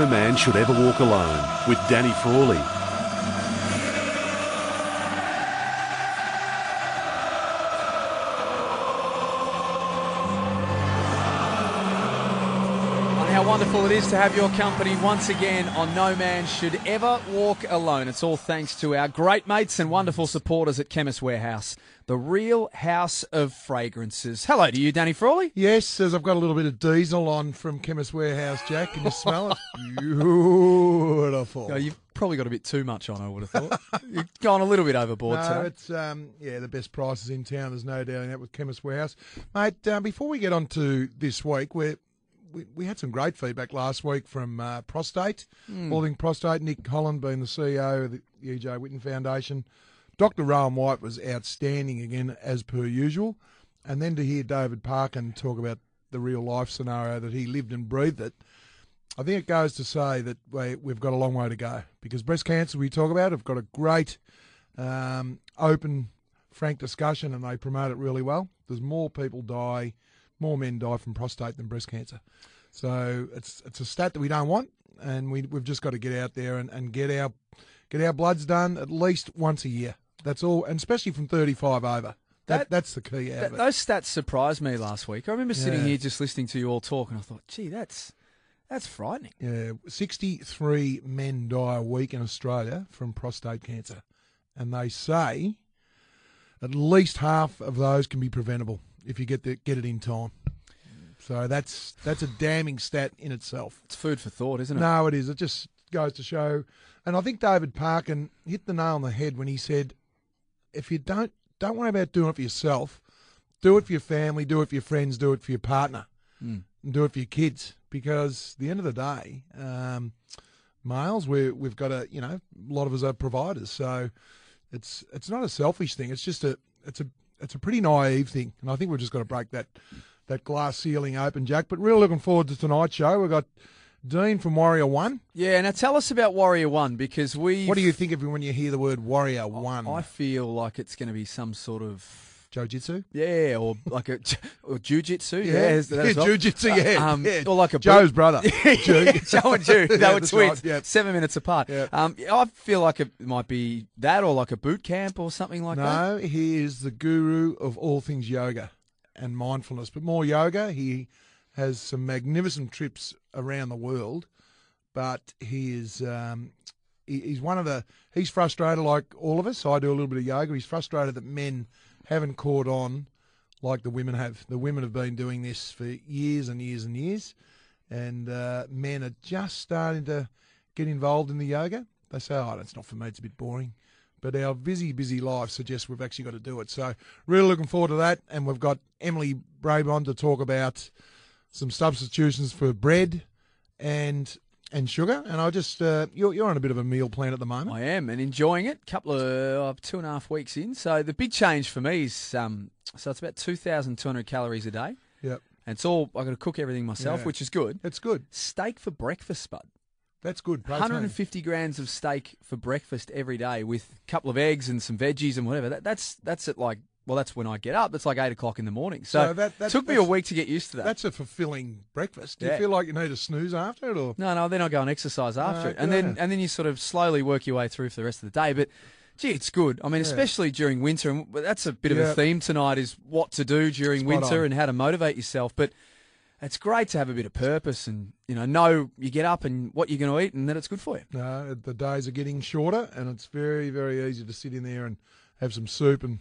No Man Should Ever Walk Alone with Danny Frawley. Wonderful it is to have your company once again on No Man Should Ever Walk Alone. It's all thanks to our great mates and wonderful supporters at Chemist Warehouse, the real house of fragrances. Hello to you, Danny Frawley. Yes, as I've got a little bit of diesel on from Chemist Warehouse, Jack. Can you smell it? Beautiful. Oh, you've probably got a bit too much on, I would have thought. You've gone a little bit overboard no, today. it's um, yeah, the best prices in town. There's no doubt in that with Chemist Warehouse, mate. Uh, before we get on to this week, we we, we had some great feedback last week from uh, Prostate, Hmm. All Thing Prostate. Nick Holland being the CEO of the E.J. Whitten Foundation. Dr. Rowan White was outstanding again, as per usual. And then to hear David Parkin talk about the real life scenario that he lived and breathed it, I think it goes to say that we, we've got a long way to go because breast cancer we talk about have got a great um, open, frank discussion and they promote it really well. There's more people die, more men die from prostate than breast cancer. So it's it's a stat that we don't want, and we we've just got to get out there and, and get our get our bloods done at least once a year. That's all, and especially from 35 over. That, That- that's the key out Th- of it. those stats surprised me last week. I remember sitting Yeah. here just listening to you all talk, and I thought, gee, that's that's frightening. Yeah, 63 men die a week in Australia from prostate cancer. And they say at least half of those can be preventable if you get the, get it in time. So that's that's a damning stat in itself. It's food for thought, isn't it? No, it is. It just goes to show. And I think David Parkin hit the nail on the head when he said, if you don't don't worry about doing it for yourself, do it for your family, do it for your friends, do it for your partner, Mm. and do it for your kids. Because at the end of the day, um, males, we we've got a you know a lot of us are providers, so it's it's not a selfish thing. It's just a it's a it's a pretty naive thing, and I think we've just got to break that that glass ceiling open, Jack. But really looking forward to tonight's show. We've got Dean from Warrior One. Yeah, now tell us about Warrior One because we. What do you think of when you hear the word Warrior One? I feel like it's going to be some sort of Jiu Jitsu? yeah, or like a or jujitsu. Yeah, Yeah, is that as well? Jiu-Jitsu, yeah, Um, yeah. or like a Joe's boot- brother. Joe and Jew, they Yeah, were twins, right, yeah. seven minutes apart. Yeah. Um, I feel like it might be that, or like a boot camp, or something like that. no, he is the guru of all things yoga and mindfulness, but more yoga. He has some magnificent trips around the world, but he is um, he's one of the he's frustrated like all of us. I do a little bit of yoga. He's frustrated that men haven't caught on like the women have. The women have been doing this for years and years and years, and uh, men are just starting to get involved in the yoga. They say, "Oh, that's not for me. It's a bit boring." But our busy, busy life suggests we've actually got to do it. So, really looking forward to that. And we've got Emily Brabon to talk about some substitutions for bread and and sugar. And I just, uh, you're, you're on a bit of a meal plan at the moment. I am and enjoying it. Couple of uh, two and a half weeks in, so the big change for me is um, so it's about two thousand two hundred calories a day, Yep, and it's all I got to cook everything myself, Yeah. which is good. it's good. Steak for breakfast, bud. That's good. Protein. 150 grams of steak for breakfast every day with a couple of eggs and some veggies and whatever. That, that's that's at like well, that's when I get up. That's like eight o'clock in the morning. So, So that- that- took me a week to get used to that. That's a fulfilling breakfast. Do you feel like you need a snooze after it, or no, no. Then I go and exercise after No, it, and good then you. and then you sort of slowly work your way through for the rest of the day. But gee, it's good. I mean, especially during winter, and that's a bit of a theme tonight: is what to do during Spot winter on. and how to motivate yourself. But it's great to have a bit of purpose and you know know you get up and what you're going to eat, and that it's good for you. no? The days are getting shorter, and it's very, very easy to sit in there and have some soup and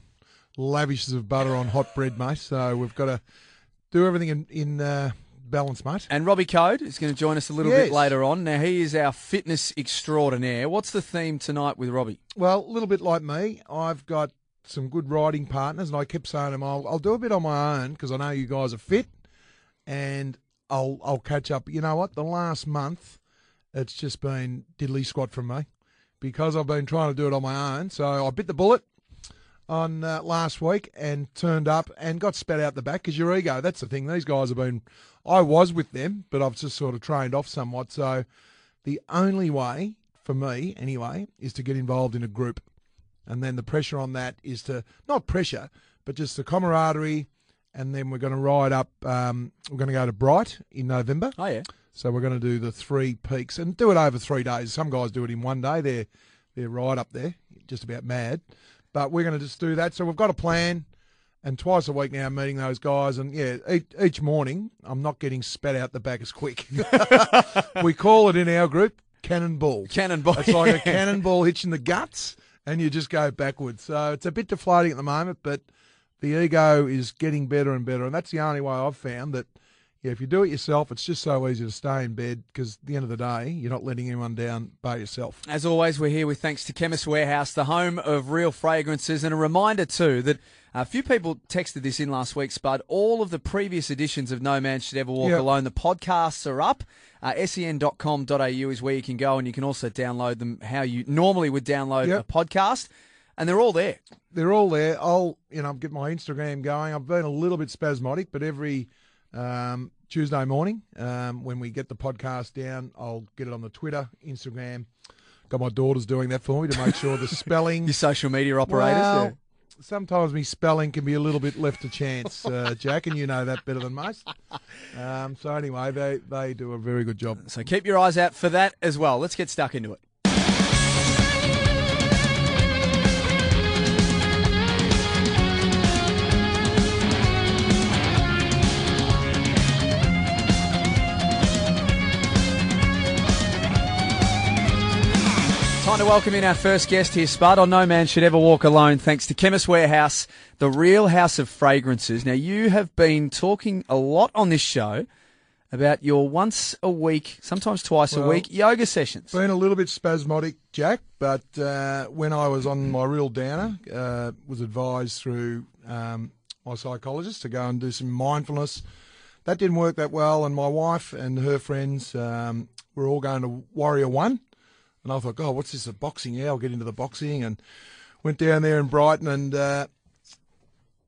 lavishes of butter on hot bread, mate. So we've got to do everything in, in uh, balance, mate. And Robbie Coad is going to join us a little Yes. bit later on. Now, he is our fitness extraordinaire. What's the theme tonight with Robbie? Well, a little bit like me, I've got some good riding partners, and I kept saying to them, I'll, I'll do a bit on my own because I know you guys are fit, and I'll I'll catch up. You know what? The last month, it's just been diddly squat from me because I've been trying to do it on my own. So I bit the bullet on uh, last week and turned up and got spat out the back because your ego. That's the thing. These guys have been. I was with them, but I've just sort of trained off somewhat. So the only way for me, anyway, is to get involved in a group. And then the pressure on that is to, not pressure, but just the camaraderie. And then we're going to ride up, um, we're going to go to Bright in November. Oh, yeah. So we're going to do the three peaks and do it over three days. Some guys do it in one day. They're they're right up there, just about mad. But we're going to just do that. So we've got a plan, and twice a week now I'm meeting those guys. And yeah, each, each morning I'm not getting spat out the back as quick. we call it in our group cannonball. Cannonball. It's like a cannonball hitching the guts, and you just go backwards. So it's a bit deflating at the moment, but the ego is getting better and better, and that's the only way I've found that. Yeah, if you do it yourself, it's just so easy to stay in bed because at the end of the day, you're not letting anyone down by yourself. As always, we're here with thanks to Chemist Warehouse, the home of real fragrances, and a reminder too that a few people texted this in last week, Spud. All of the previous editions of No Man Should Ever Walk Yep. Alone, the podcasts are up. Uh, sen.com.au is where you can go, and you can also download them how you normally would download Yep. a podcast, and they're all there. they're all there. I'll you know get my Instagram going. I've been a little bit spasmodic, but every um, Tuesday morning um, when we get the podcast down, I'll get it on the Twitter, Instagram. Got my daughters doing that for me to make sure the spelling. Your social media operators. Well, yeah. sometimes me spelling can be a little bit left to chance, uh, Jack, and you know that better than most. Um, so anyway, they they do a very good job. So keep your eyes out for that as well. Let's get stuck into it. Time to welcome in our first guest here, Spud. On No Man Should Ever Walk Alone, thanks to Chemist Warehouse, the real house of fragrances. Now, you have been talking a lot on this show about your once a week, sometimes twice a week, yoga sessions. Been a little bit spasmodic, Jack, but uh, when I was on my real downer, uh, was advised through um, my psychologist to go and do some mindfulness. That didn't work that well, and my wife and her friends um, were all going to Warrior One, and I thought, God, what's this? A boxing? Yeah, I'll get into the boxing, and went down there in Brighton and uh,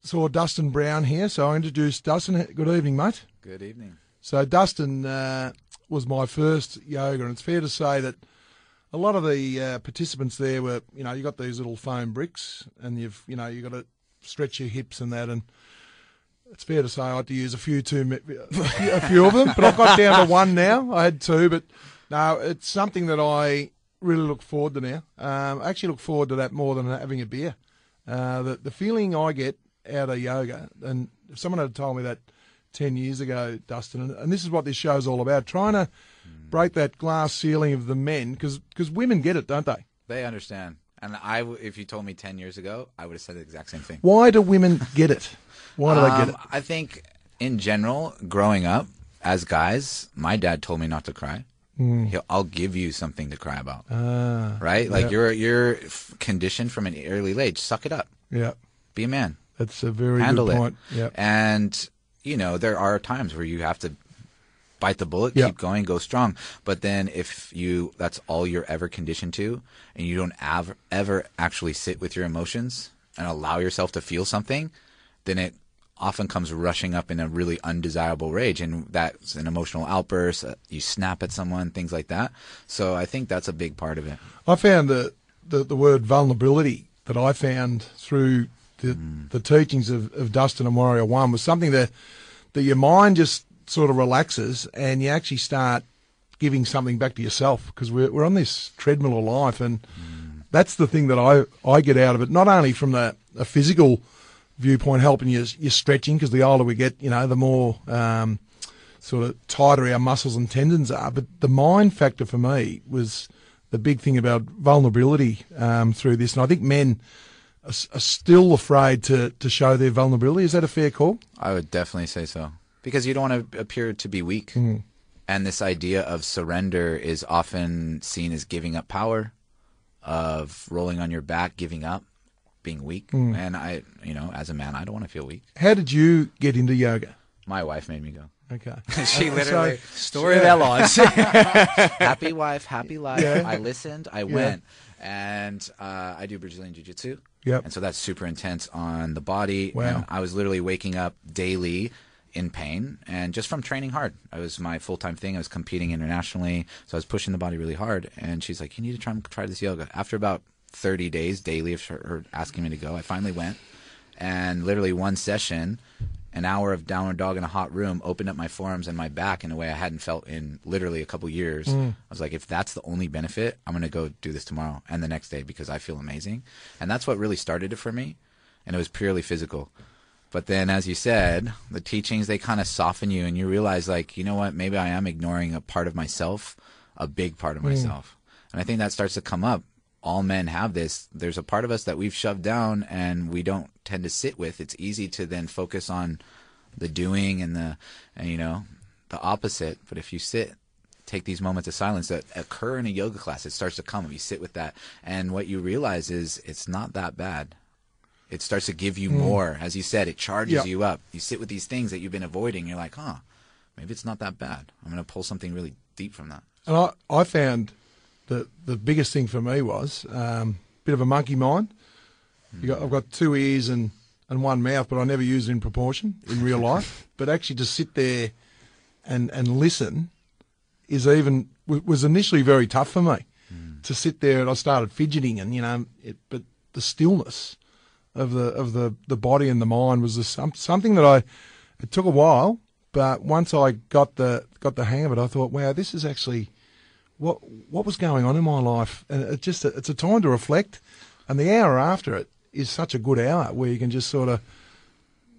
saw Dustin Brown here. So I introduced Dustin. Good evening, mate. Good evening. So Dustin uh, was my first yoga, and it's fair to say that a lot of the uh, participants there were, you know, you got these little foam bricks, and you've, you know, you got to stretch your hips and that, and it's fair to say I had to use a few too, a few of them, but I've got down to one now. I had two, but no, it's something that I really look forward to now. Um, I actually look forward to that more than having a beer. Uh, the the feeling I get out of yoga, and if someone had told me that ten years ago, Dustin, and, and this is what this show's all about, trying to break that glass ceiling of the men, because women get it, don't they? They understand. And I, if you told me 10 years ago, I would have said the exact same thing. Why do women get it? Why do they get Um, it? I think, in general, growing up as guys, my dad told me not to cry. He'll, I'll give you something to cry about. Ah, right? Like you're you're conditioned from an early age. Suck it up. yeah, Be a man. that's a very Handle good it. point. Yeah, And you know there are times where you have to bite the bullet, Yeah. keep going, go strong. But then if you that's all you're ever conditioned to, and you don't av- ever actually sit with your emotions and allow yourself to feel something, then it often comes rushing up in a really undesirable rage, and that's an emotional outburst. Uh, you snap at someone, things like that. So I think that's a big part of it. I found the, the, the word vulnerability that I found through the, the teachings of, of Dustin and Warrior One was something that that your mind just sort of relaxes and you actually start giving something back to yourself because we're, we're on this treadmill of life and that's the thing that I, I get out of it, not only from the a physical viewpoint, helping you, you're stretching because the older we get, you know, the more um, sort of tighter our muscles and tendons are. But the mind factor for me was the big thing about vulnerability um, through this. And I think men are, are still afraid to, to show their vulnerability. Is that a fair call? I would definitely say so. Because you don't want to appear to be weak. And this idea of surrender is often seen as giving up power, of rolling on your back, giving up, being weak. And I, you know, as a man, I don't want to feel weak. How did you get into yoga? My wife made me go. Okay. She Uh, literally, Story of our lives. happy wife, happy life. Yeah. I listened, I went. And uh, I do Brazilian Jiu Jitsu. Yep. And so that's super intense on the body. Wow. And I was literally waking up daily in pain and just from training hard. I was my full time thing. I was competing internationally. So I was pushing the body really hard. And she's like, You need to try, try this yoga. After about 30 days daily of her asking me to go, I finally went. And literally one session, an hour of downward dog in a hot room opened up my forearms and my back in a way I hadn't felt in literally a couple years. Mm. I was like, if that's the only benefit, I'm going to go do this tomorrow and the next day because I feel amazing. And that's what really started it for me. And it was purely physical. But then, as you said, the teachings, they kind of soften you and you realize, like, you know what, maybe I am ignoring a part of myself, a big part of mm. myself. And I think that starts to come up. All men have this. There's a part of us that we've shoved down and we don't tend to sit with. It's easy to then focus on the doing and the, and you know, the opposite. But if you sit, take these moments of silence that occur in a yoga class, it starts to come. You sit with that. And what you realize is it's not that bad. It starts to give you hmm. more. As you said, it charges Yeah. you up. You sit with these things that you've been avoiding. You're like, huh, maybe it's not that bad. I'm going to pull something really deep from that. And I, I found that the biggest thing for me was um, a bit of a monkey mind. You got, I've got two ears and, and one mouth, but I never use it in proportion in real life. but actually, to sit there and, and listen is even was initially very tough for me. To sit there and I started fidgeting, and you know, it, but the stillness of the of the, the body and the mind was the, some, something that I. It took a while, but once I got the got the hang of it, I thought, wow, this is actually what what was going on in my life, and it just it's a time to reflect, and the hour after it is such a good hour where you can just sort of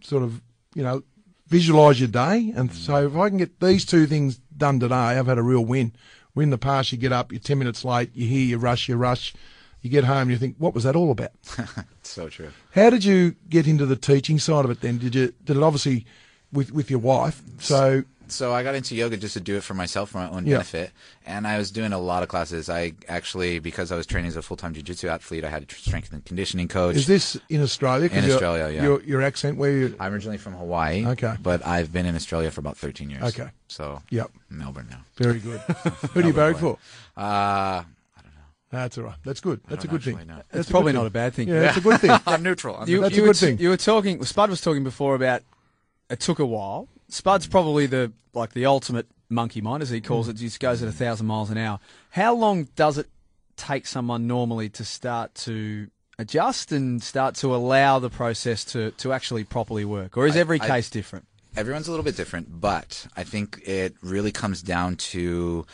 sort of you know visualize your day, and mm. so if I can get these two things done today, I've had a real win. Win the past, you get up, you're ten minutes late, you hear, you rush, you rush, you get home, you think, what was that all about? So true. How did you get into the teaching side of it then? Did you did it obviously with with your wife? So So I got into yoga just to do it for myself, for my own Yeah. benefit. And I was doing a lot of classes. I actually, because I was training as a full-time jiu-jitsu athlete, I had a strength and conditioning coach. is this in Australia? 'Cause In Australia, yeah. Your your accent where you I'm originally from Hawaii. Okay. But I've been in Australia for about 13 years. Okay. So Yep. Melbourne now. very good. Who do you barrack for? Uh, I don't know. That's all right. That's good. That's a good thing. know. That's It's probably not thing. a bad thing. Yeah, that's a good thing. I'm neutral. I'm You, That's a you good were, thing. You were talking. Spud was talking before about it took a while. Spud's probably the like the ultimate monkey mind, as he calls it. Mm. Just goes at a thousand miles an hour. How long does it take someone normally to start to adjust and start to allow the process to, to actually properly work, or is I- every I- case different? everyone's a little bit different, but I think it really comes down to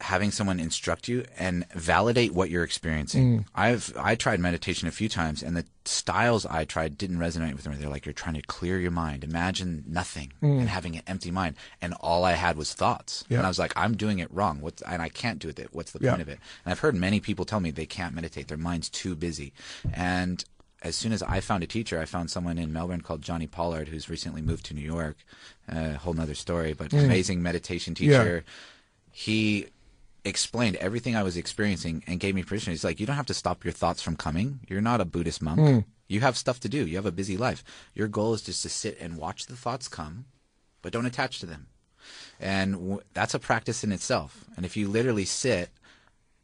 having someone instruct you and validate what you're experiencing. Mm. I've I tried meditation a few times and the styles I tried didn't resonate with me. They're like you're trying to clear your mind, imagine nothing mm. and having an empty mind and all I had was thoughts. Yeah. And I was like I'm doing it wrong. What's and I can't do it. What's the Yeah. point of it? And I've heard many people tell me they can't meditate. Their mind's too busy. And as soon as I found a teacher, I found someone in Melbourne called Johnny Pollard, who's recently moved to New York. A whole nother story, but mm. amazing meditation teacher. He explained everything I was experiencing and gave me permission. He's like, you don't have to stop your thoughts from coming. You're not a Buddhist monk. Hmm. You have stuff to do. You have a busy life. Your goal is just to sit and watch the thoughts come, but don't attach to them. And w- that's a practice in itself. And if you literally sit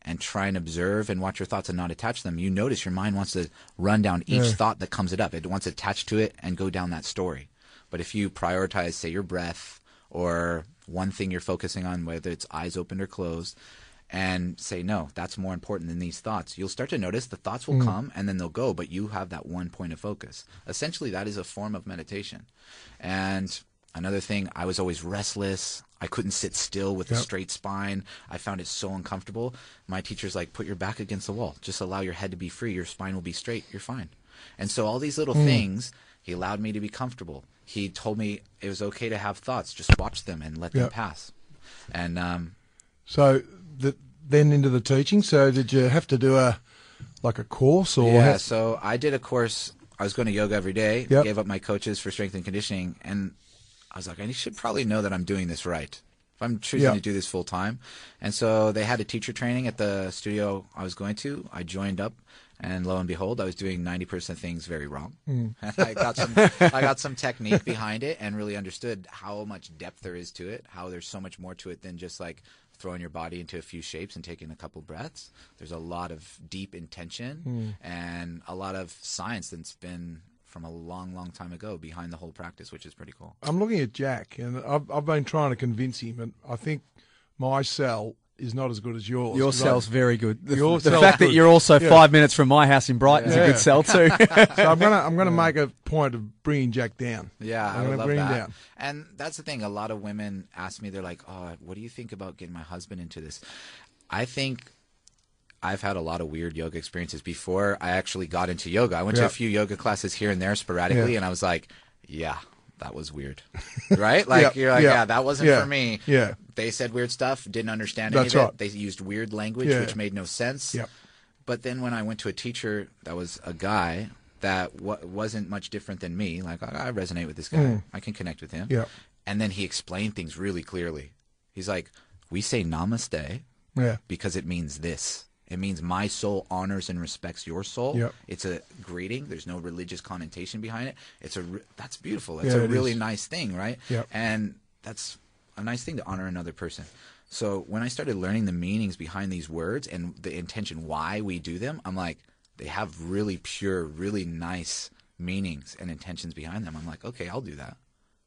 and try and observe and watch your thoughts and not attach them, you notice your mind wants to run down each Yeah. thought that comes it up. It wants to attach to it and go down that story. But if you prioritize, say, your breath or one thing you're focusing on, whether it's eyes open or closed, and say, no, that's more important than these thoughts, you'll start to notice the thoughts will mm. come and then they'll go, but you have that one point of focus. Essentially, that is a form of meditation. And another thing, I was always restless. I couldn't sit still with a straight spine. I found it so uncomfortable. My teacher's like, put your back against the wall. Just allow your head to be free. Your spine will be straight. You're fine. And so all these little mm. things, he allowed me to be comfortable. He told me it was okay to have thoughts. Just watch them and let them pass. And um, So the, then into the teaching. So did you have to do a like a course or yeah, ha- so I did a course. I was going to yoga every day. Yep. Gave up my coaches for strength and conditioning, and I was like, I should probably know that I'm doing this right. If I'm choosing Yep. to do this full time, and so they had a teacher training at the studio I was going to. I joined up, and lo and behold, I was doing 90% things very wrong. Hmm. I got some, I got some technique behind it, and really understood how much depth there is to it. How there's so much more to it than just like throwing your body into a few shapes and taking a couple breaths. There's a lot of deep intention hmm. and a lot of science that's been from a long, long time ago behind the whole practice, which is pretty cool. I'm looking at Jack, and I've, I've been trying to convince him, and I think my cell is not as good as yours. Your 'Cause I- very good. The, Your the cell's fact that you're also Yeah. five minutes from my house in Brighton is a good sell too. so I'm gonna I'm gonna make a point of bringing Jack down. Yeah, I'm I would gonna love bring him down. And that's the thing. A lot of women ask me, they're like, "Oh, what do you think about getting my husband into this?" I think I've had a lot of weird yoga experiences before I actually got into yoga. I went to a few yoga classes here and there sporadically, Yeah. and I was like, "Yeah, that was weird." right? Like Yeah, you're like, yeah, "Yeah, that wasn't yeah, for me." yeah. They said weird stuff, didn't understand That's any of right. it. They used weird language, which made no sense. Yep. But then when I went to a teacher that was a guy that w- wasn't much different than me, like I, I resonate with this guy, mm. I can connect with him. Yeah. And then he explained things really clearly. He's like, "We say namaste Yeah. because it means this. It means my soul honors and respects your soul. Yep. It's a greeting. There's no religious connotation behind it. It's a re- that's beautiful. It's Yeah, a really is. nice thing, right? Yep. And that's a nice thing to honor another person. So when I started learning the meanings behind these words and the intention why we do them, I'm like, they have really pure, really nice meanings and intentions behind them. I'm like, okay, I'll do that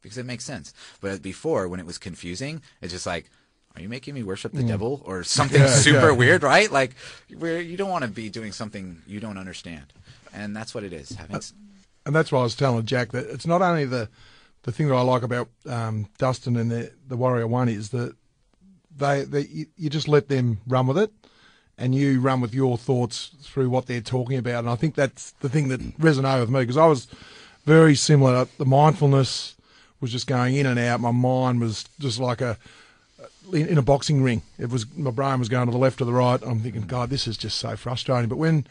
because it makes sense. But before, when it was confusing, it's just like, are you making me worship the devil or something Yeah, super yeah. weird, right? Like, where you don't want to be doing something you don't understand, and that's what it is. Having s- and that's why I was telling Jack that it's not only the the thing that I like about um, Dustin and the the Warrior One is that they, they you, you just let them run with it, and you run with your thoughts through what they're talking about. And I think that's the thing that resonated with me because I was very similar. The mindfulness was just going in and out. My mind was just like a in, a boxing ring. It was my brain was going to the left or the right. I'm thinking, God, this is just so frustrating. But when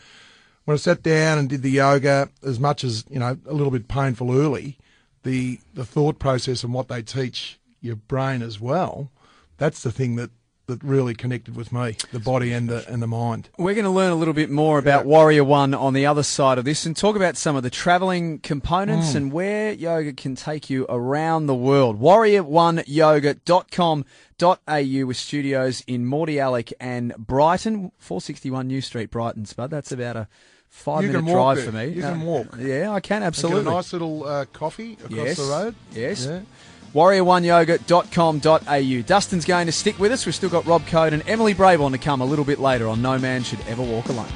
when I sat down and did the yoga, as much as you know, a little bit painful early, the the thought process and what they teach your brain as well, that's the thing that that really connected with me, the body and the and the mind. We're going to learn a little bit more about Warrior One on the other side of this and talk about some of the traveling components and where yoga can take you around the world. Warrior1yoga.com.au with studios in Mordialloc and Brighton, 461 New Street, Brighton, Spud. That's about a five You minute can drive there. for me. You can Uh, walk. Yeah, I can, Get absolutely. a nice little uh, coffee across Yes. the road. Yes. Yeah. Warrior1yoga.com.au. Dustin's going to stick with us. We've still got Rob Coad and Emily Brabon to come a little bit later on No Man Should Ever Walk Alone.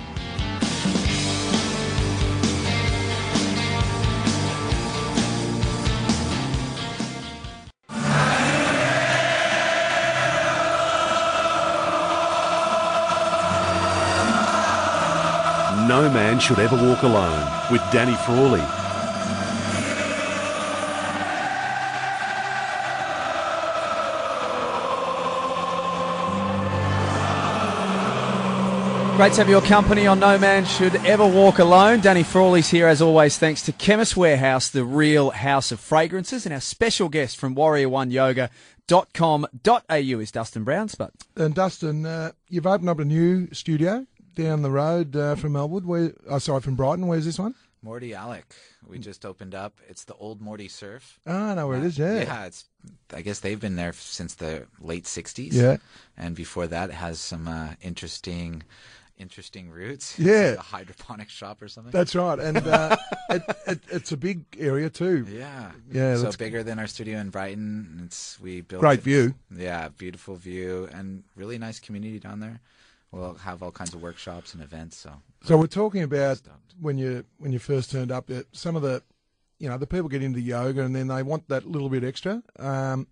No Man Should Ever Walk Alone with Danny Frawley. Great to have your company on No Man Should Ever Walk Alone. Danny Frawley's here as always, thanks to Chemist Warehouse, the real house of fragrances. And our special guest from warrior1yoga.com.au is Dustin Browns. But And Dustin, uh, you've opened up a new studio down the road uh, from Elwood. Where? Oh, sorry, from Brighton. Where's this one? Mordialloc, we just opened up. It's the old Morty Surf. Oh, I know where it is. Yeah. Yeah, it's. I guess they've been there since the late '60s. Yeah. and before that, it has some uh, interesting, interesting roots. Yeah. Like a hydroponic shop or something. That's right, and uh, it, it, it's a big area too. yeah, Yeah, So bigger than our studio in Brighton. It's we built Great it- view. Yeah, beautiful view and really nice community down there. We'll have all kinds of workshops and events. So So we're talking about when you when you first turned up. That some of the, you know, the people get into yoga and then they want that little bit extra. Um,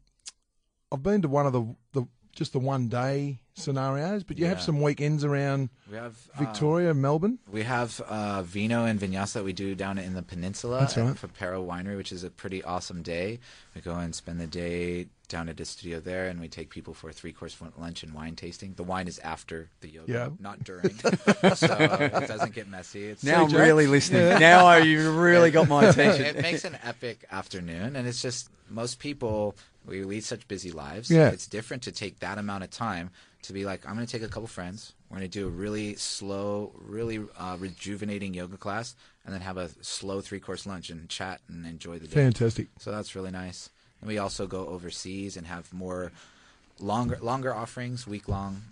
I've been to one of the the just the one day scenarios, but you have Yeah. some weekends around we have um, Victoria, Melbourne. We have uh, vino and vinyasa that we do down in the peninsula That's at right. Polperro Winery, which is a pretty awesome day. We go and spend the day down at the studio there, and we take people for a three-course lunch and wine tasting. The wine is after the yoga, Yeah. not during, so it doesn't get messy. It's now I'm really listening. Now you really got my attention. it makes an epic afternoon, and it's just most people we lead such busy lives. Yeah. it's different to take that amount of time to be like, I'm going to take a couple friends. We're going to do a really slow, really uh, rejuvenating yoga class, and then have a slow three course lunch and chat and enjoy the day. Fantastic. So that's really nice. And we also go overseas and have more longer longer offerings, week long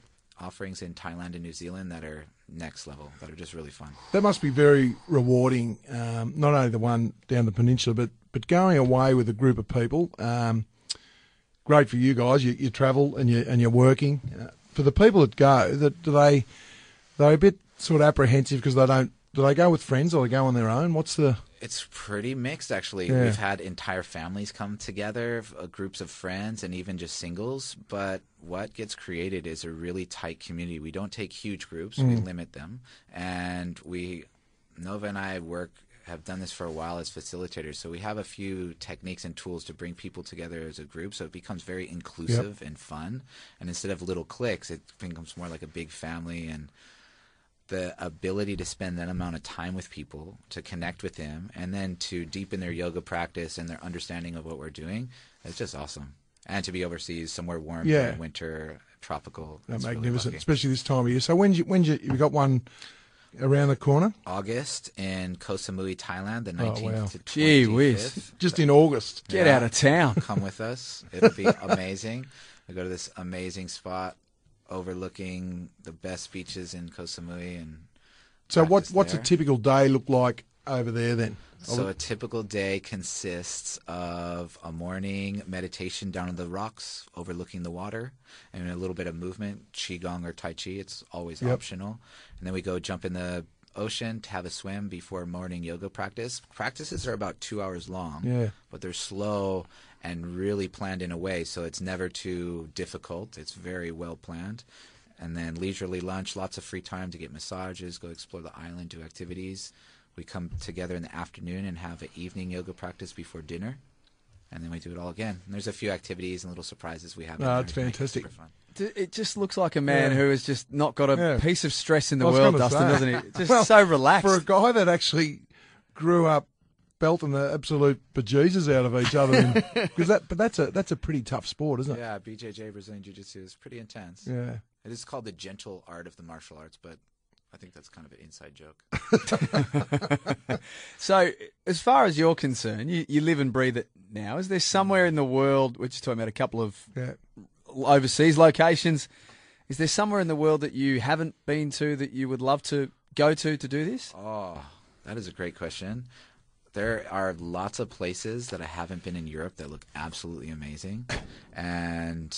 offerings in Thailand and New Zealand that are next level, that are just really fun. That must be very rewarding. Um, not only the one down the peninsula, but but going away with a group of people. Um, great for you guys. You, you travel and you and you're working. Uh, for the people that go, that do they they're a bit sort of apprehensive because they don't. Do they go with friends or they go on their own? What's the It's pretty mixed, actually. Yeah. We've had entire families come together, uh, groups of friends, and even just singles. But what gets created is a really tight community. We don't take huge groups; we limit them, and we Nova and I work have done this for a while as facilitators. So we have a few techniques and tools to bring people together as a group, so it becomes very inclusive and fun. And instead of little cliques, it becomes more like a big family and the ability to spend that amount of time with people, to connect with them, and then to deepen their yoga practice and their understanding of what we're doing, it's just awesome. And to be overseas, somewhere warm Yeah. winter, tropical. That's it's really magnificent, especially this time of year? So when you when you you got one around the corner, August in Koh Samui, Thailand, the Oh, 19th wow. to 25th. Gee whiz. just in August. Get Yeah. out of town. Come with us. It'll be amazing. We go to this amazing spot overlooking the best beaches in Koh Samui and So what practice what's a typical day look like over there then? So a typical day consists of a morning meditation down on the rocks overlooking the water and a little bit of movement, qigong or tai chi. It's always Yep. optional. And then we go jump in the ocean to have a swim before morning yoga practice. Practices are about 2 hours long. Yeah. But they're slow and really planned in a way so it's never too difficult. It's very well planned. And then leisurely lunch, lots of free time to get massages, go explore the island, do activities. We come together in the afternoon and have an evening yoga practice before dinner. And then we do it all again. And there's a few activities and little surprises we have. in No, it's to make it fantastic. super fun. It just looks like a man Yeah. who has just not got a Yeah. piece of stress in the world, Dustin, say. doesn't he? Just Well, so relaxed. For a guy that actually grew up belting the absolute bejesus out of each other, because that but that's a that's a pretty tough sport, isn't it? Yeah, BJJ Brazilian Jiu Jitsu is pretty intense. Yeah. It is called the gentle art of the martial arts, but I think that's kind of an inside joke. So, as far as you're concerned, you, you live and breathe it now. Is there somewhere mm. in the world, we're just talking about a couple of Yeah. overseas locations, is there somewhere in the world that you haven't been to that you would love to go to to do this? Oh, that is a great question. There are lots of places that I haven't been in Europe that look absolutely amazing. And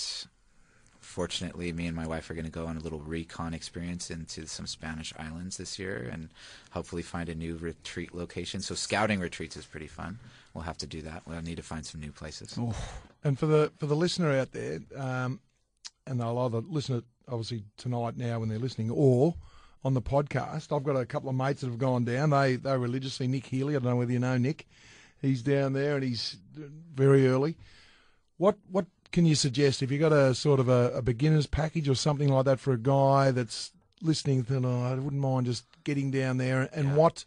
fortunately, me and my wife are going to go on a little recon experience into some Spanish islands this year and hopefully find a new retreat location. So, scouting retreats is pretty fun. We'll have to do that. We'll need to find some new places. And for the for the listener out there, um, and they'll either listen it obviously tonight now when they're listening, or on the podcast. I've got a couple of mates that have gone down. They they religiously Nick Healy. I don't know whether you know Nick. He's down there and he's very early. What what can you suggest if you got a sort of a, a beginner's package or something like that for a guy that's listening? Then oh, I wouldn't mind just getting down there. And Yeah. what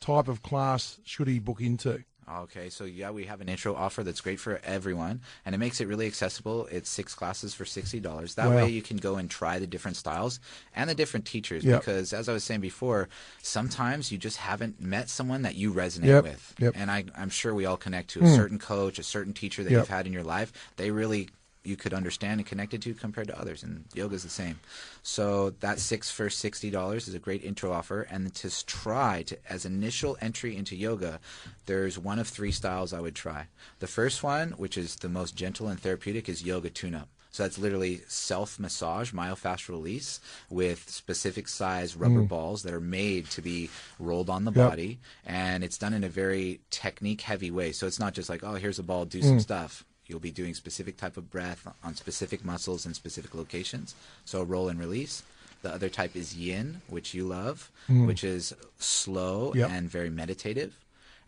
type of class should he book into? Okay, so yeah, we have an intro offer that's great for everyone, and it makes it really accessible. It's six classes for sixty dollars. That Wow. way, you can go and try the different styles and the different teachers. Yep. Because as I was saying before, sometimes you just haven't met someone that you resonate Yep, with, yep. And I, I'm sure we all connect to a hmm. certain coach, a certain teacher that you've had in your life. They really you could understand and connected to compared to others, and yoga is the same. So that six for sixty dollars is a great intro offer, and to try to as initial entry into yoga, there's one of three styles I would try. The first one, which is the most gentle and therapeutic, is yoga tune-up. So that's literally self massage, myofascial release with specific size rubber mm. balls that are made to be rolled on the Yep. body, and it's done in a very technique heavy way. So it's not just like, oh, here's a ball, do some mm. stuff. You'll be doing specific type of breath on specific muscles in specific locations. So roll and release. The other type is yin, which you love, mm. which is slow Yep. and very meditative.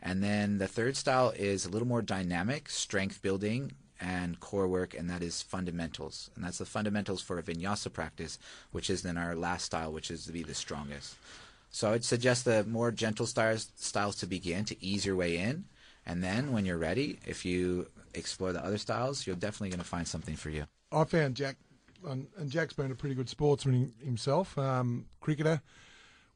And then the third style is a little more dynamic, strength building and core work, and that is fundamentals. And that's the fundamentals for a vinyasa practice, which is then our last style, which is to be the strongest. So I'd suggest the more gentle styles, styles to begin to ease your way in. And then when you're ready, if you explore the other styles, you're definitely going to find something for you. I found Jack, and, Jack's been a pretty good sportsman himself, um, cricketer,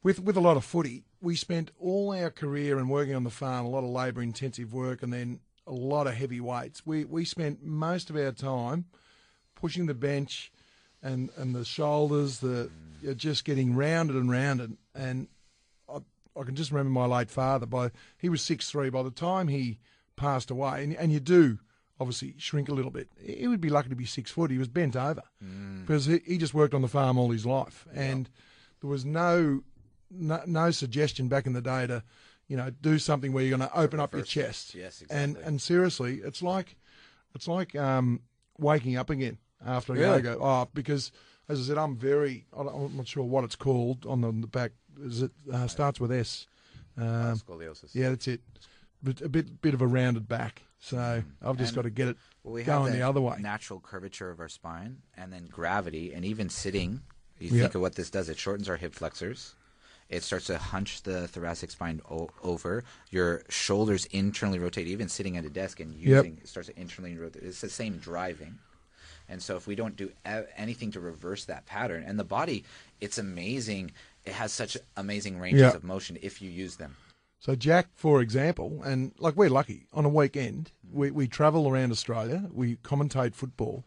with with a lot of footy. We spent all our career and working on the farm, a lot of labour intensive work, and then a lot of heavy weights. We we spent most of our time pushing the bench and and the shoulders, the you're just getting rounded and rounded. And I, I can just remember my late father. By he was six three. By the time he passed away, and, and you do obviously shrink a little bit. He would be lucky to be six foot. He was bent over because he, he just worked on the farm all his life, and there was no, no no suggestion back in the day to, you know, do something where you're going to open up your chest. Yes, And exactly. and and seriously, it's like, it's like um, waking up again after a Really? yoga. Oh, because as I said, I'm very. I'm not sure what it's called on the, the back. Is it uh, starts with S? Um, Scoliosis. yeah, that's it. But a bit bit of a rounded back. So mm-hmm. I've just And- got to get it Well, we going have the other way. Natural curvature of our spine, and then gravity, and even sitting. You Yeah. think of what this does. It shortens our hip flexors. It starts to hunch the thoracic spine o- over. Your shoulders internally rotate. Even sitting at a desk and Yep. using it starts to internally rotate. It's the same driving. And so, if we don't do anything to reverse that pattern, and the body, it's amazing. It has such amazing ranges Yeah. of motion if you use them. So Jack, for example, and like we're lucky on a weekend, we, we travel around Australia, we commentate football,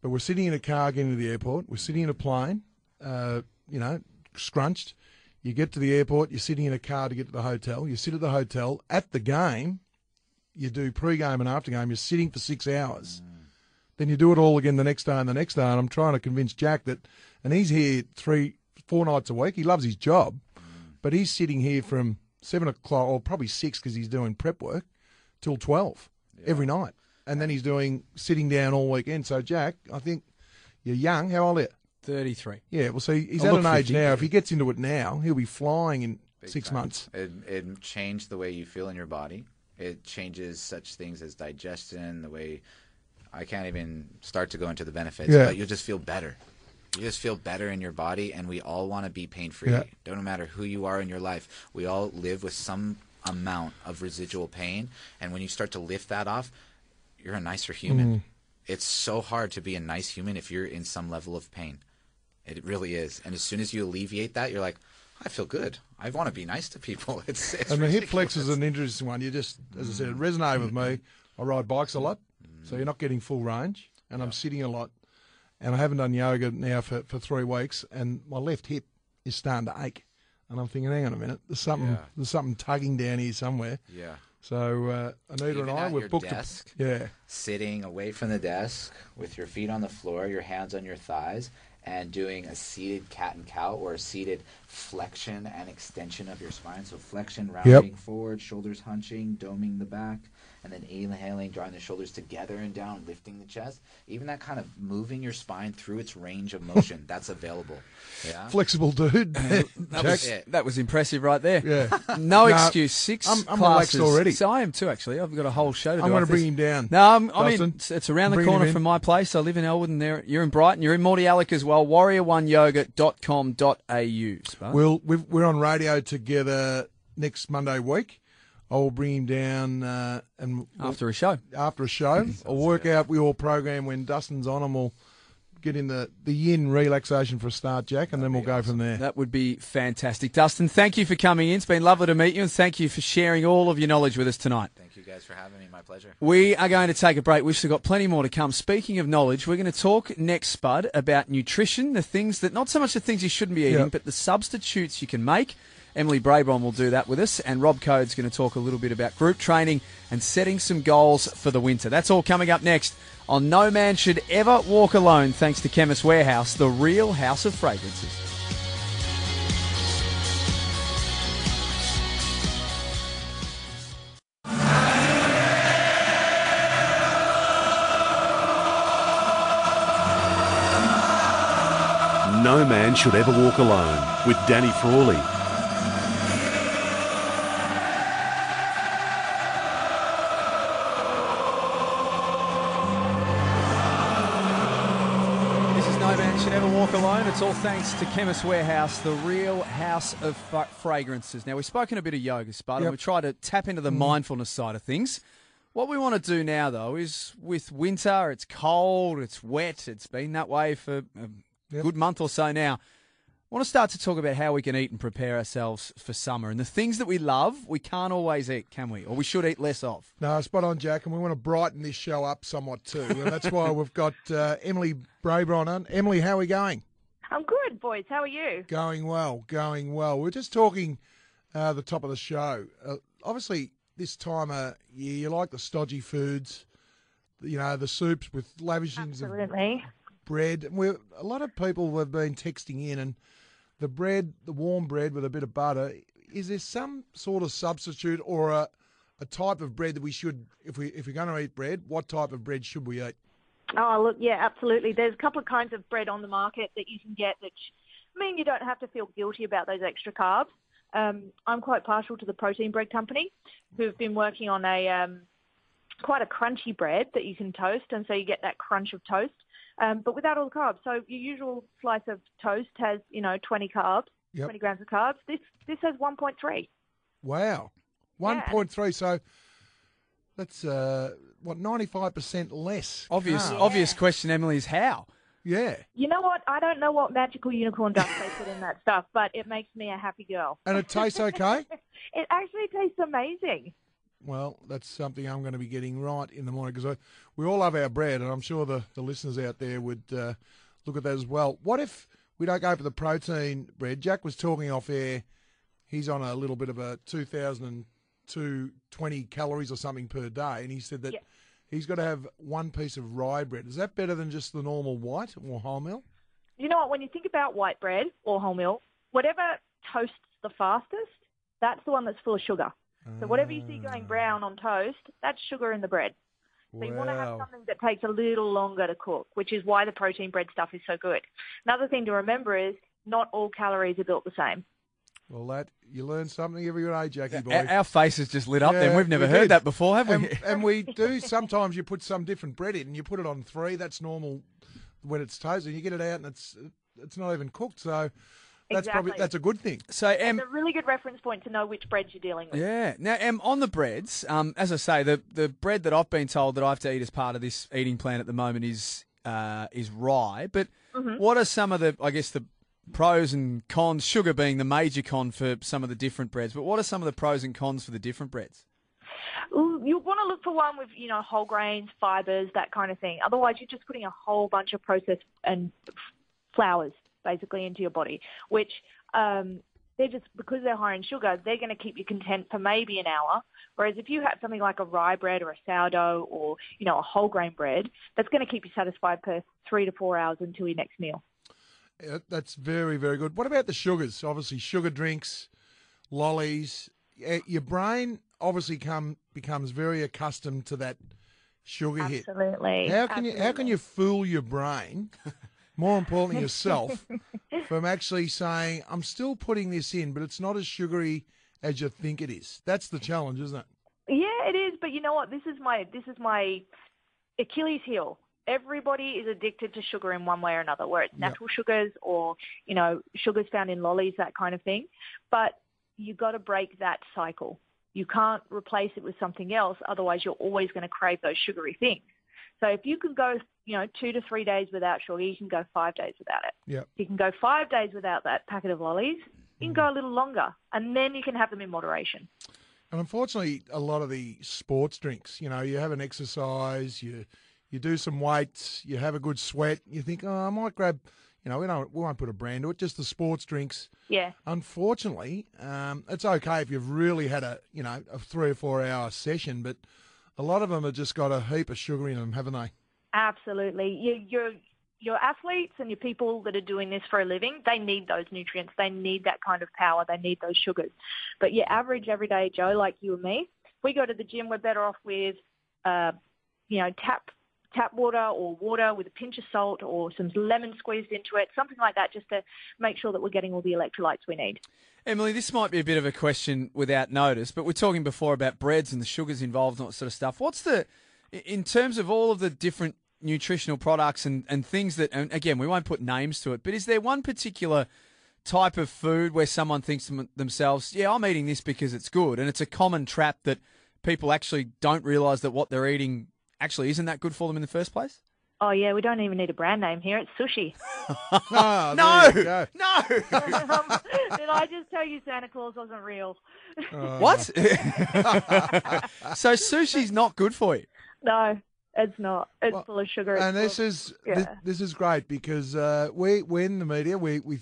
but we're sitting in a car getting to the airport, we're sitting in a plane, uh, you know, scrunched. You get to the airport, you're sitting in a car to get to the hotel. You sit at the hotel at the game. You do pre-game and after-game. You're sitting for six hours. Then you do it all again the next day and the next day. And I'm trying to convince Jack that, and he's here three, four nights a week. He loves his job, but he's sitting here from seven o'clock or probably six because he's doing prep work till twelve every night, and then he's doing sitting down all weekend. So Jack, I think you're young. How old are you? 33. Yeah, well, see, he's I at an age 50. now. If he gets into it now, he'll be flying in Big six time. months. It, it changed the way you feel in your body. It changes such things as digestion, the way I can't even start to go into the benefits, Yeah. but you'll just feel better. You just feel better in your body, and we all want to be pain free. Yeah. Don't matter who you are in your life. We all live with some amount of residual pain, and when you start to lift that off, you're a nicer human. Mm. It's so hard to be a nice human if you're in some level of pain. It really is. And as soon as you alleviate that, you're like, I feel good. I want to be nice to people. It's, it's And the hip flex is an interesting one. You just, as I said, it resonated with me. I ride bikes a lot, so you're not getting full range, and I'm sitting a lot, and I haven't done yoga now for, for three weeks, and my left hip is starting to ache, and I'm thinking, hang on a minute, there's something, Yeah. there's something tugging down here somewhere. Yeah. So uh, Anita Even and I, your booked desk? a yeah. Sitting away from the desk with your feet on the floor, your hands on your thighs, and doing a seated cat and cow or a seated flexion and extension of your spine. So flexion, rounding forward, shoulders hunching, doming the back, and then inhaling, drawing the shoulders together and down, lifting the chest. Even that kind of moving your spine through its range of motion, that's available. Yeah. Flexible dude. That Jack. was, it. that was impressive right there. Yeah. No No, excuse. 6 I'm- I'm classes. relaxed already. So I am too, actually. I've got a whole show to do. I'm going to bring this. him down. No, I'm, I mean, it's, it's around the bring him corner from my place. I live in Elwood, and there, you're in Brighton. You're in Mordialloc as well. Warrior1yoga.com.au. Spar. We'll, we've, we're on radio together next Monday week. I will bring him down uh, and we'll- after a show. after a show. I'll work out your program when Dustin's on, and we'll get in the, the yin relaxation for a start, Jack, and then we'll go from there. That would be fantastic. Dustin, thank you for coming in. It's been lovely to meet you, and thank you for sharing all of your knowledge with us tonight. Thank you guys for having me. My pleasure. We are going to take a break. We've still got plenty more to come. Speaking of knowledge, we're going to talk next, Spud, about nutrition, the things that, not so much the things you shouldn't be eating, Yep. but the substitutes you can make. Emily Brabon will do that with us, and Rob Coad's going to talk a little bit about group training and setting some goals for the winter. That's all coming up next on No Man Should Ever Walk Alone, thanks to Chemist Warehouse, the real house of fragrances. No Man Should Ever Walk Alone with Danny Frawley. This is No Man Should Ever Walk Alone. It's all thanks to Chemist Warehouse, the real house of fragrances. Now, we've spoken a bit of yoga, Spud, and Yep. we've tried to tap into the mindfulness side of things. What we want to do now, though, is with winter, it's cold, it's wet, it's been that way for a Yep. good month or so now. I want to start to talk about how we can eat and prepare ourselves for summer. And the things that we love, we can't always eat, can we? Or we should eat less of. No, spot on, Jack, and we want to brighten this show up somewhat too, and that's why we've got uh, Emily Brabon on. Emily, how are we going? I'm good, boys. How are you? Going well, going well. We're just talking uh, the top of the show. Uh, obviously, this time of year, you like the stodgy foods, you know, the soups with lavishings of Absolutely. bread. We're, a lot of people have been texting in, and the bread, the warm bread with a bit of butter. Is there some sort of substitute or a, a type of bread that we should, if we if we're going to eat bread, what type of bread should we eat? Oh, look, yeah, absolutely. There's a couple of kinds of bread on the market that you can get that mean you don't have to feel guilty about those extra carbs. Um, I'm quite partial to the Protein Bread Company, who've been working on a um, quite a crunchy bread that you can toast, and so you get that crunch of toast, um, but without all the carbs. So your usual slice of toast has, you know, 20 carbs, Yep. 20 grams of carbs. This this has 1.3. Wow, one point three. So that's uh, what ninety five percent less. Obvious, carbs. obvious question, Emily, is how? Yeah, You know what? I don't know what magical unicorn dust they put in that stuff, but it makes me a happy girl. and it tastes okay. It actually tastes amazing. Well, that's something I'm going to be getting right in the morning because we all love our bread, and I'm sure the, the listeners out there would uh, look at that as well. What if we don't go for the protein bread? Jack was talking off air. He's on a little bit of a 2,220 calories or something per day, and he said that Yeah. he's got to have one piece of rye bread. Is that better than just the normal white or wholemeal? You know what? When you think about white bread or wholemeal, whatever toasts the fastest, that's the one that's full of sugar. So whatever you see going ah. brown on toast, that's sugar in the bread. So you want to have something that takes a little longer to cook, which is why the protein bread stuff is so good. Another thing to remember is not all calories are built the same. Well, that you learn something every day, Jackie boy. Our, our faces just lit up. Yeah, then we've never we heard did. that before, have we? and, and we do sometimes you put some different bread in and you put it on three that's normal when it's toasted you get it out and it's it's not even cooked so that's probably that's a good thing so, Em, It's a really good reference point to know which breads you're dealing with. Yeah. Now, um, on the breads, um, as I say, the the bread that I've been told that I have to eat as part of this eating plan at the moment is uh, is rye. But what are some of the, I guess, the pros and cons? Sugar being the major con for some of the different breads. But what are some of the pros and cons for the different breads? Ooh, You want to look for one with, you know, whole grains, fibers, that kind of thing. Otherwise, you're just putting a whole bunch of processed and flours basically into your body, which um, they're just because they're high in sugar, they're going to keep you content for maybe an hour. Whereas if you have something like a rye bread or a sourdough or you know a whole grain bread, that's going to keep you satisfied for three to four hours until your next meal. Yeah, that's very very good what about the sugars obviously sugar drinks lollies Eh, your brain obviously come becomes very accustomed to that sugar hit Absolutely. how can you how can you fool your brain more importantly yourself from actually saying i'm still putting this in but it's not as sugary as you think it is that's the challenge isn't it Yeah, it is. But you know what? This is my this is my Achilles heel. Everybody is addicted to sugar in one way or another, where it's natural sugars or you know sugars found in lollies, that kind of thing. But you got to break that cycle. You can't replace it with something else, otherwise you're always going to crave those sugary things. So if you can go, you know, two to three days without sugar, you can go five days without it. Yep. You can go five days without that packet of lollies, you can go a little longer, and then you can have them in moderation. And unfortunately, a lot of the sports drinks, you know, you have an exercise, you you do some weights, you have a good sweat, you think, oh, I might grab, you know, we don't we won't put a brand to it, just the sports drinks. Yeah. Unfortunately, um, it's okay if you've really had a you know a three or four hour session, but a lot of them have just got a heap of sugar in them, haven't they? Absolutely. You, your your athletes and your people that are doing this for a living, they need those nutrients. They need that kind of power. They need those sugars. But your average everyday Joe, like you and me, we go to the gym, we're better off with, uh, you know, tap tap water or water with a pinch of salt or some lemon squeezed into it, something like that, just to make sure that we're getting all the electrolytes we need. Emily, this might be a bit of a question without notice, but we're talking before about breads and the sugars involved and all that sort of stuff. What's the, in terms of all of the different nutritional products and, and things that, and again, we won't put names to it, but is there one particular type of food where someone thinks to themselves, yeah, I'm eating this because it's good? And it's a common trap that people actually don't realize that what they're eating actually isn't that good for them in the first place? Oh yeah, we don't even need a brand name here. It's sushi. Ah, No, there you go. no. um, did I just tell you Santa Claus wasn't real? what? so sushi's not good for you. No, it's not. It's Well, full of sugar. And this of- is yeah. this, this is great because uh, we we in the media we we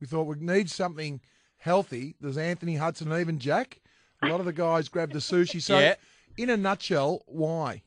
we thought we need something healthy. There's Anthony Hudson and even Jack. A lot of the guys grabbed the sushi. So, Yeah. in a nutshell, why?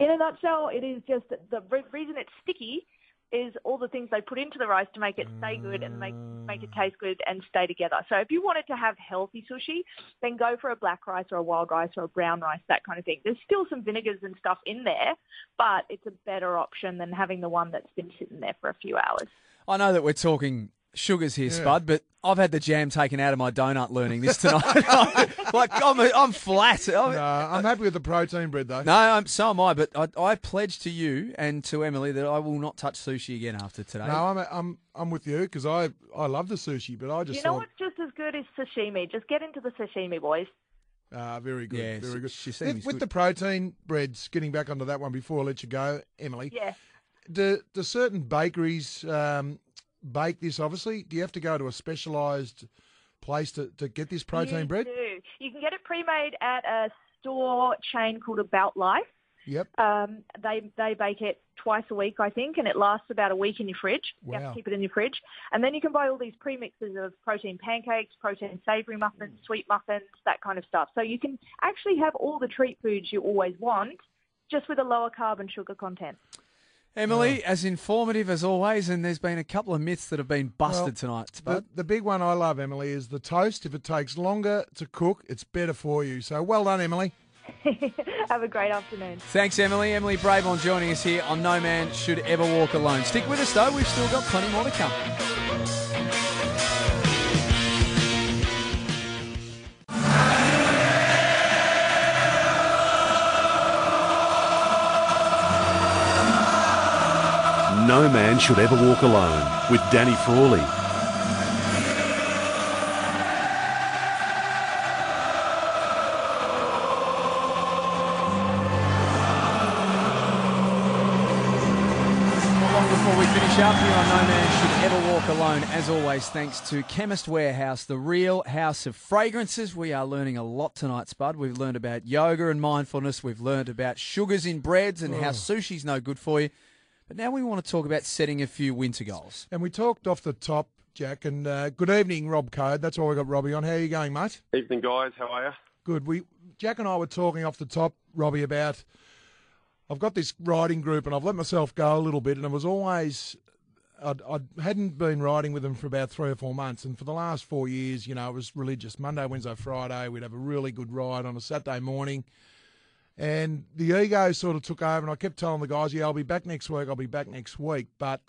In a nutshell, it is just the re- reason it's sticky is all the things they put into the rice to make it stay good and make make it taste good and stay together. So if you wanted to have healthy sushi, then go for a black rice or a wild rice or a brown rice, that kind of thing. There's still some vinegars and stuff in there, but it's a better option than having the one that's been sitting there for a few hours. I know that we're talking sugars here, Spud, but I've had the jam taken out of my donut learning this tonight. like I'm, I'm flat. I'm, No, I'm happy with the protein bread though. No, I'm, so am I. But I, I pledge to you and to Emily that I will not touch sushi again after today. No, I'm I'm I'm with you because I I love the sushi, but I just You know thought what's just as good as sashimi? Just get into the sashimi, boys. ah very good, Yeah, very good. sh- With, with good. the protein breads, getting back onto that one before I let you go, Emily. Yeah. Do, do certain bakeries um, bake this? Obviously, do you have to go to a specialised place to, to get this protein you bread? Do. You can get it pre-made at a store chain called About Life. Yep. Um, they they bake it twice a week, I think, and it lasts about a week in your fridge. You have Wow. to keep it in your fridge, and then you can buy all these premixes of protein pancakes, protein savoury muffins, sweet muffins, that kind of stuff. So you can actually have all the treat foods you always want, just with a lower carb and sugar content. Emily, oh. as informative as always, and there's been a couple of myths that have been busted Well, tonight. The, the big one I love, Emily, is the toast. If it takes longer to cook, it's better for you. So well done, Emily. have a great afternoon. Thanks, Emily. Emily Brabon joining us here on No Man Should Ever Walk Alone. Stick with us, though. We've still got plenty more to come. No Man Should Ever Walk Alone with Danny Frawley. Not long before we finish up here on No Man Should Ever Walk Alone, as always, thanks to Chemist Warehouse, the real house of fragrances. We are learning a lot tonight, Spud. We've learned about yoga and mindfulness. We've learned about sugars in breads and how sushi's no good for you. But now we want to talk about setting a few winter goals. And we talked off the top, Jack. And uh, good evening, Rob Coad. That's why we got Robbie on. How are you going, mate? Evening, guys. How are you? Good. We Jack and I were talking off the top, Robbie, about I've got this riding group and I've let myself go a little bit, and it was always I'd, I hadn't been riding with them for about three or four months, and for the last four years, you know, it was religious. Monday, Wednesday, Friday, we'd have a really good ride on a Saturday morning. And the ego sort of took over, and I kept telling the guys, "Yeah, I'll be back next week. I'll be back next week." But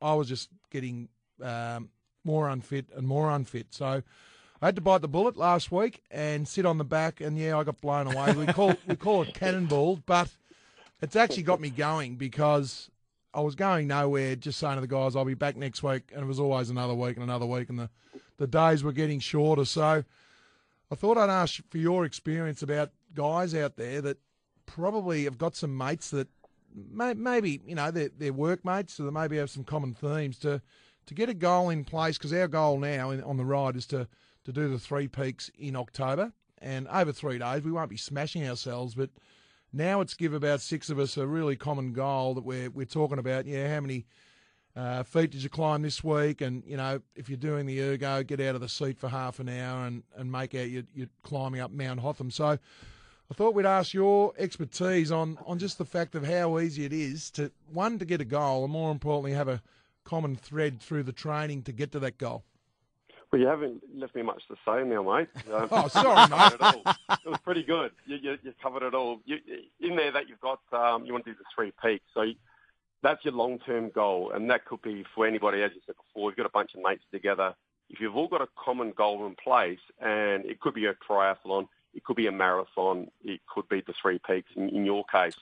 I was just getting um, more unfit and more unfit. So I had to bite the bullet last week and sit on the back, and yeah, I got blown away. We call we call it cannonball, but it's actually got me going because I was going nowhere. Just saying to the guys, "I'll be back next week," and it was always another week and another week, and the the days were getting shorter. So I thought I'd ask for your experience about guys out there that probably have got some mates that may, maybe you know they're, they're workmates, so they maybe have some common themes to to get a goal in place. Because our goal now in, on the ride is to to do the three peaks in October, and over three days we won't be smashing ourselves, but now it's give about six of us a really common goal that we're we're talking about. Yeah, how many uh, feet did you climb this week? And you know, if you're doing the ergo, get out of the seat for half an hour and, and make out you're, you're climbing up Mount Hotham. So I thought we'd ask your expertise on on just the fact of how easy it is to one to get a goal, and more importantly, have a common thread through the training to get to that goal. Well, you haven't left me much to say now, mate. Um, Oh, sorry, covered it all. It was pretty good. You, you, you covered it all. You, in there that you've got, um, you want to do the three peaks. So that's your long-term goal, and that could be for anybody, as you said before. You've got a bunch of mates together. If you've all got a common goal in place, and it could be a triathlon, it could be a marathon, it could be the three peaks in, in your case.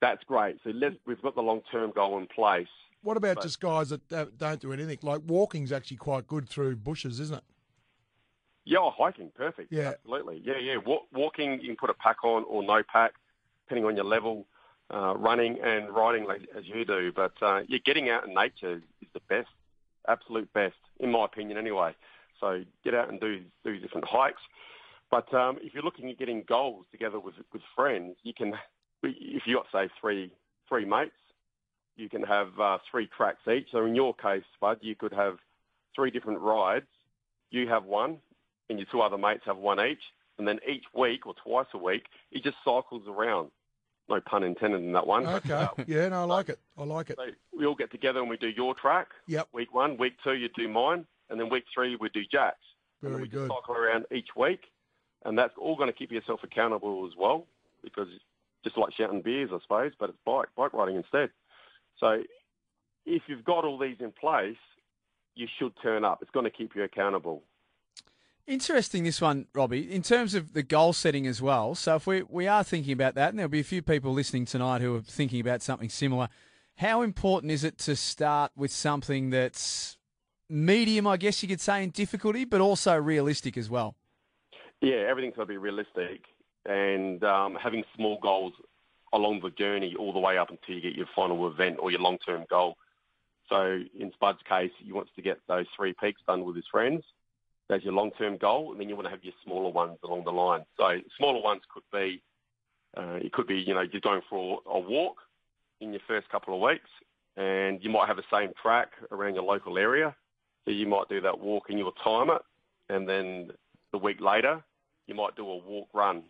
That's great. So let's, we've got the long-term goal in place. What about But- just guys that don't- don't do anything? Like walking's actually quite good through bushes, isn't it? Yeah, oh, hiking, perfect. Yeah. absolutely. Yeah, yeah. Wa- walking, you can put a pack on or no pack, depending on your level. Uh, running and riding like, as you do, but uh, yeah, getting out in nature is the best, absolute best, in my opinion, anyway. So get out and do do different hikes. But um, if you're looking at getting goals together with with friends, you can, if you got say three three mates, you can have uh, three tracks each. So in your case, Bud, you could have three different rides. You have one, and your two other mates have one each, and then each week or twice a week, it just cycles around. No pun intended in that one. Okay. Yeah, no, I like it. I like it. So we all get together and we do your track. Yep. Week one, week two, you do mine, and then week three we do Jack's. and then Very we just good. cycle around each week, and that's all going to keep yourself accountable as well, because just like shouting beers, I suppose, but it's bike bike riding instead. So if you've got all these in place, you should turn up. It's going to keep you accountable. Interesting, this one, Robbie, in terms of the goal setting as well. So, if we, we are thinking about that, and there'll be a few people listening tonight who are thinking about something similar, how important is it to start with something that's medium, I guess you could say, in difficulty, but also realistic as well? Yeah, everything's got to be realistic, and um, having small goals along the journey, all the way up until you get your final event or your long-term goal. So, in Spud's case, he wants to get those three peaks done with his friends. That's your long-term goal, and then you want to have your smaller ones along the line. So, smaller ones could be, uh, it could be, you know, you're going for a walk in your first couple of weeks, and you might have the same track around your local area. So you might do that walk and you'll time it, and then the week later, you might do a walk run,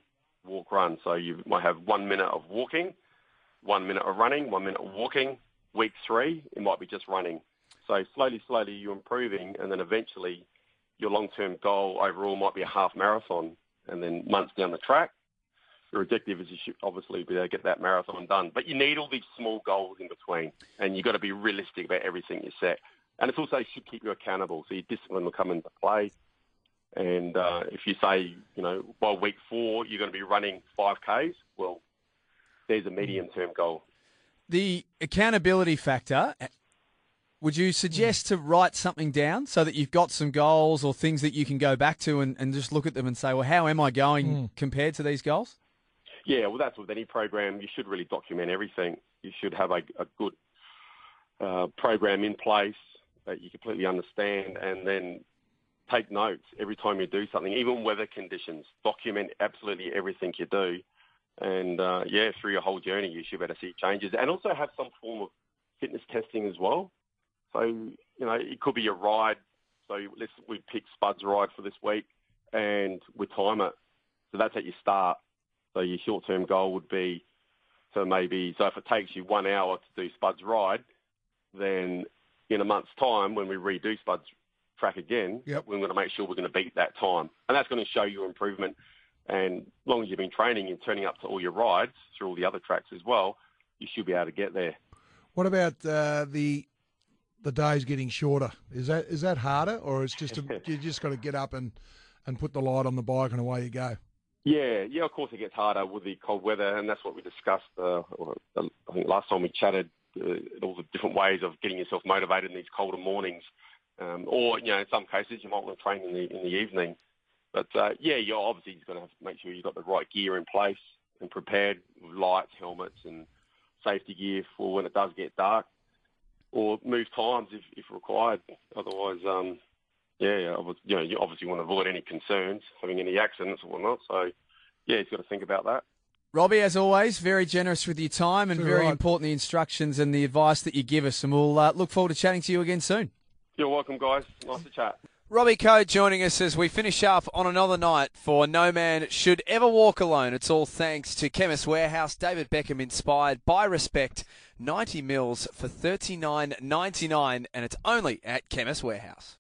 walk run. So you might have one minute of walking, one minute of running, one minute of walking. Week three, it might be just running. So slowly, slowly you're improving, and then eventually your long-term goal overall might be a half marathon, and then months down the track, your objective is you should obviously be able to get that marathon done. But you need all these small goals in between, and you've got to be realistic about everything you set. And it's also should keep you accountable, so your discipline will come into play. And uh, if you say, you know, by week four you're going to be running five k's, well, there's a medium-term goal. The accountability factor, would you suggest to write something down so that you've got some goals or things that you can go back to and, and just look at them and say, well, how am I going compared to these goals? Yeah, well, that's with any program. You should really document everything. You should have a, a good uh, program in place that you completely understand, and then take notes every time you do something, even weather conditions. Document absolutely everything you do, and uh, yeah, through your whole journey, you should be able to see changes, and also have some form of fitness testing as well. So you know, it could be a ride. So let's we pick Spud's ride for this week, and we time it. So that's at your start. So your short-term goal would be to maybe, so if it takes you one hour to do Spud's ride, then in a month's time, when we redo Spud's track again, Yep. we're going to make sure we're going to beat that time. And that's going to show you improvement. And as long as you've been training and turning up to all your rides through all the other tracks as well, you should be able to get there. What about uh, the the days getting shorter? Is that is that harder, or it's just a, you just got to get up and and put the light on the bike and away you go? Yeah, yeah. Of course, it gets harder with the cold weather, and that's what we discussed. Uh, I think last time we chatted, uh, all the different ways of getting yourself motivated in these colder mornings, um, or you know, in some cases, you might want to train in the in the evening. But uh, yeah, you're obviously going to have to make sure you've got the right gear in place and prepared with lights, helmets, and safety gear for when it does get dark, or move times if, if required. Otherwise, um, yeah, yeah, you know, you obviously want to avoid any concerns, having any accidents or whatnot. So, yeah, you've got to think about that. Robbie, as always, very generous with your time and very right. important the instructions and the advice that you give us. And we'll uh, look forward to chatting to you again soon. You're welcome, guys. Nice to chat. Robbie Coad joining us as we finish up on another night for No Man Should Ever Walk Alone. It's all thanks to Chemist Warehouse, David Beckham inspired by respect, 90 mils for thirty nine ninety nine, and it's only at Chemist Warehouse.